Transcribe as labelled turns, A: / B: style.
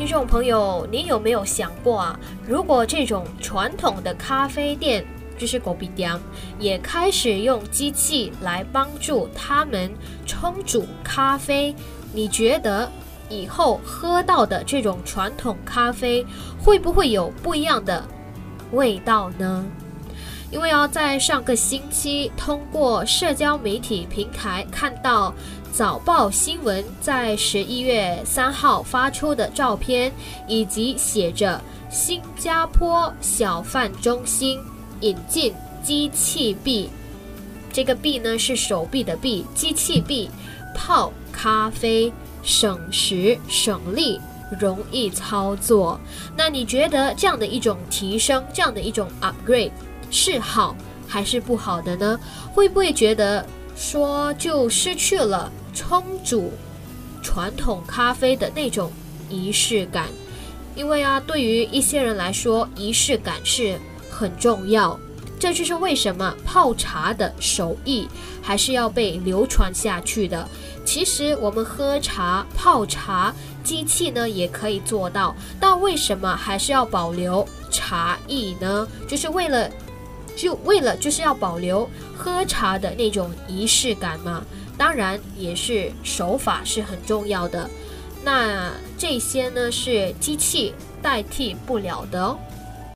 A: 听众朋友，你有没有想过啊？如果这种传统的咖啡店，就是狗鼻店，也开始用机器来帮助他们冲煮咖啡，你觉得以后喝到的这种传统咖啡会不会有不一样的味道呢？因为要，在上个星期通过社交媒体平台看到早报新闻在十一月三号发出的照片，以及写着新加坡小贩中心引进机器臂，这个臂呢是手臂的臂，机器臂泡咖啡省时省力，容易操作。那你觉得这样的一种提升，这样的一种 upgrade？是好还是不好的呢？会不会觉得说就失去了冲煮传统咖啡的那种仪式感？因为啊，对于一些人来说，仪式感是很重要。这就是为什么泡茶的手艺还是要被流传下去的。其实我们喝茶、泡茶，机器呢也可以做到，但为什么还是要保留茶艺呢？就是为了。就为了就是要保留喝茶的那种仪式感嘛，当然也是手法是很重要的。那这些呢是机器代替不了的哦。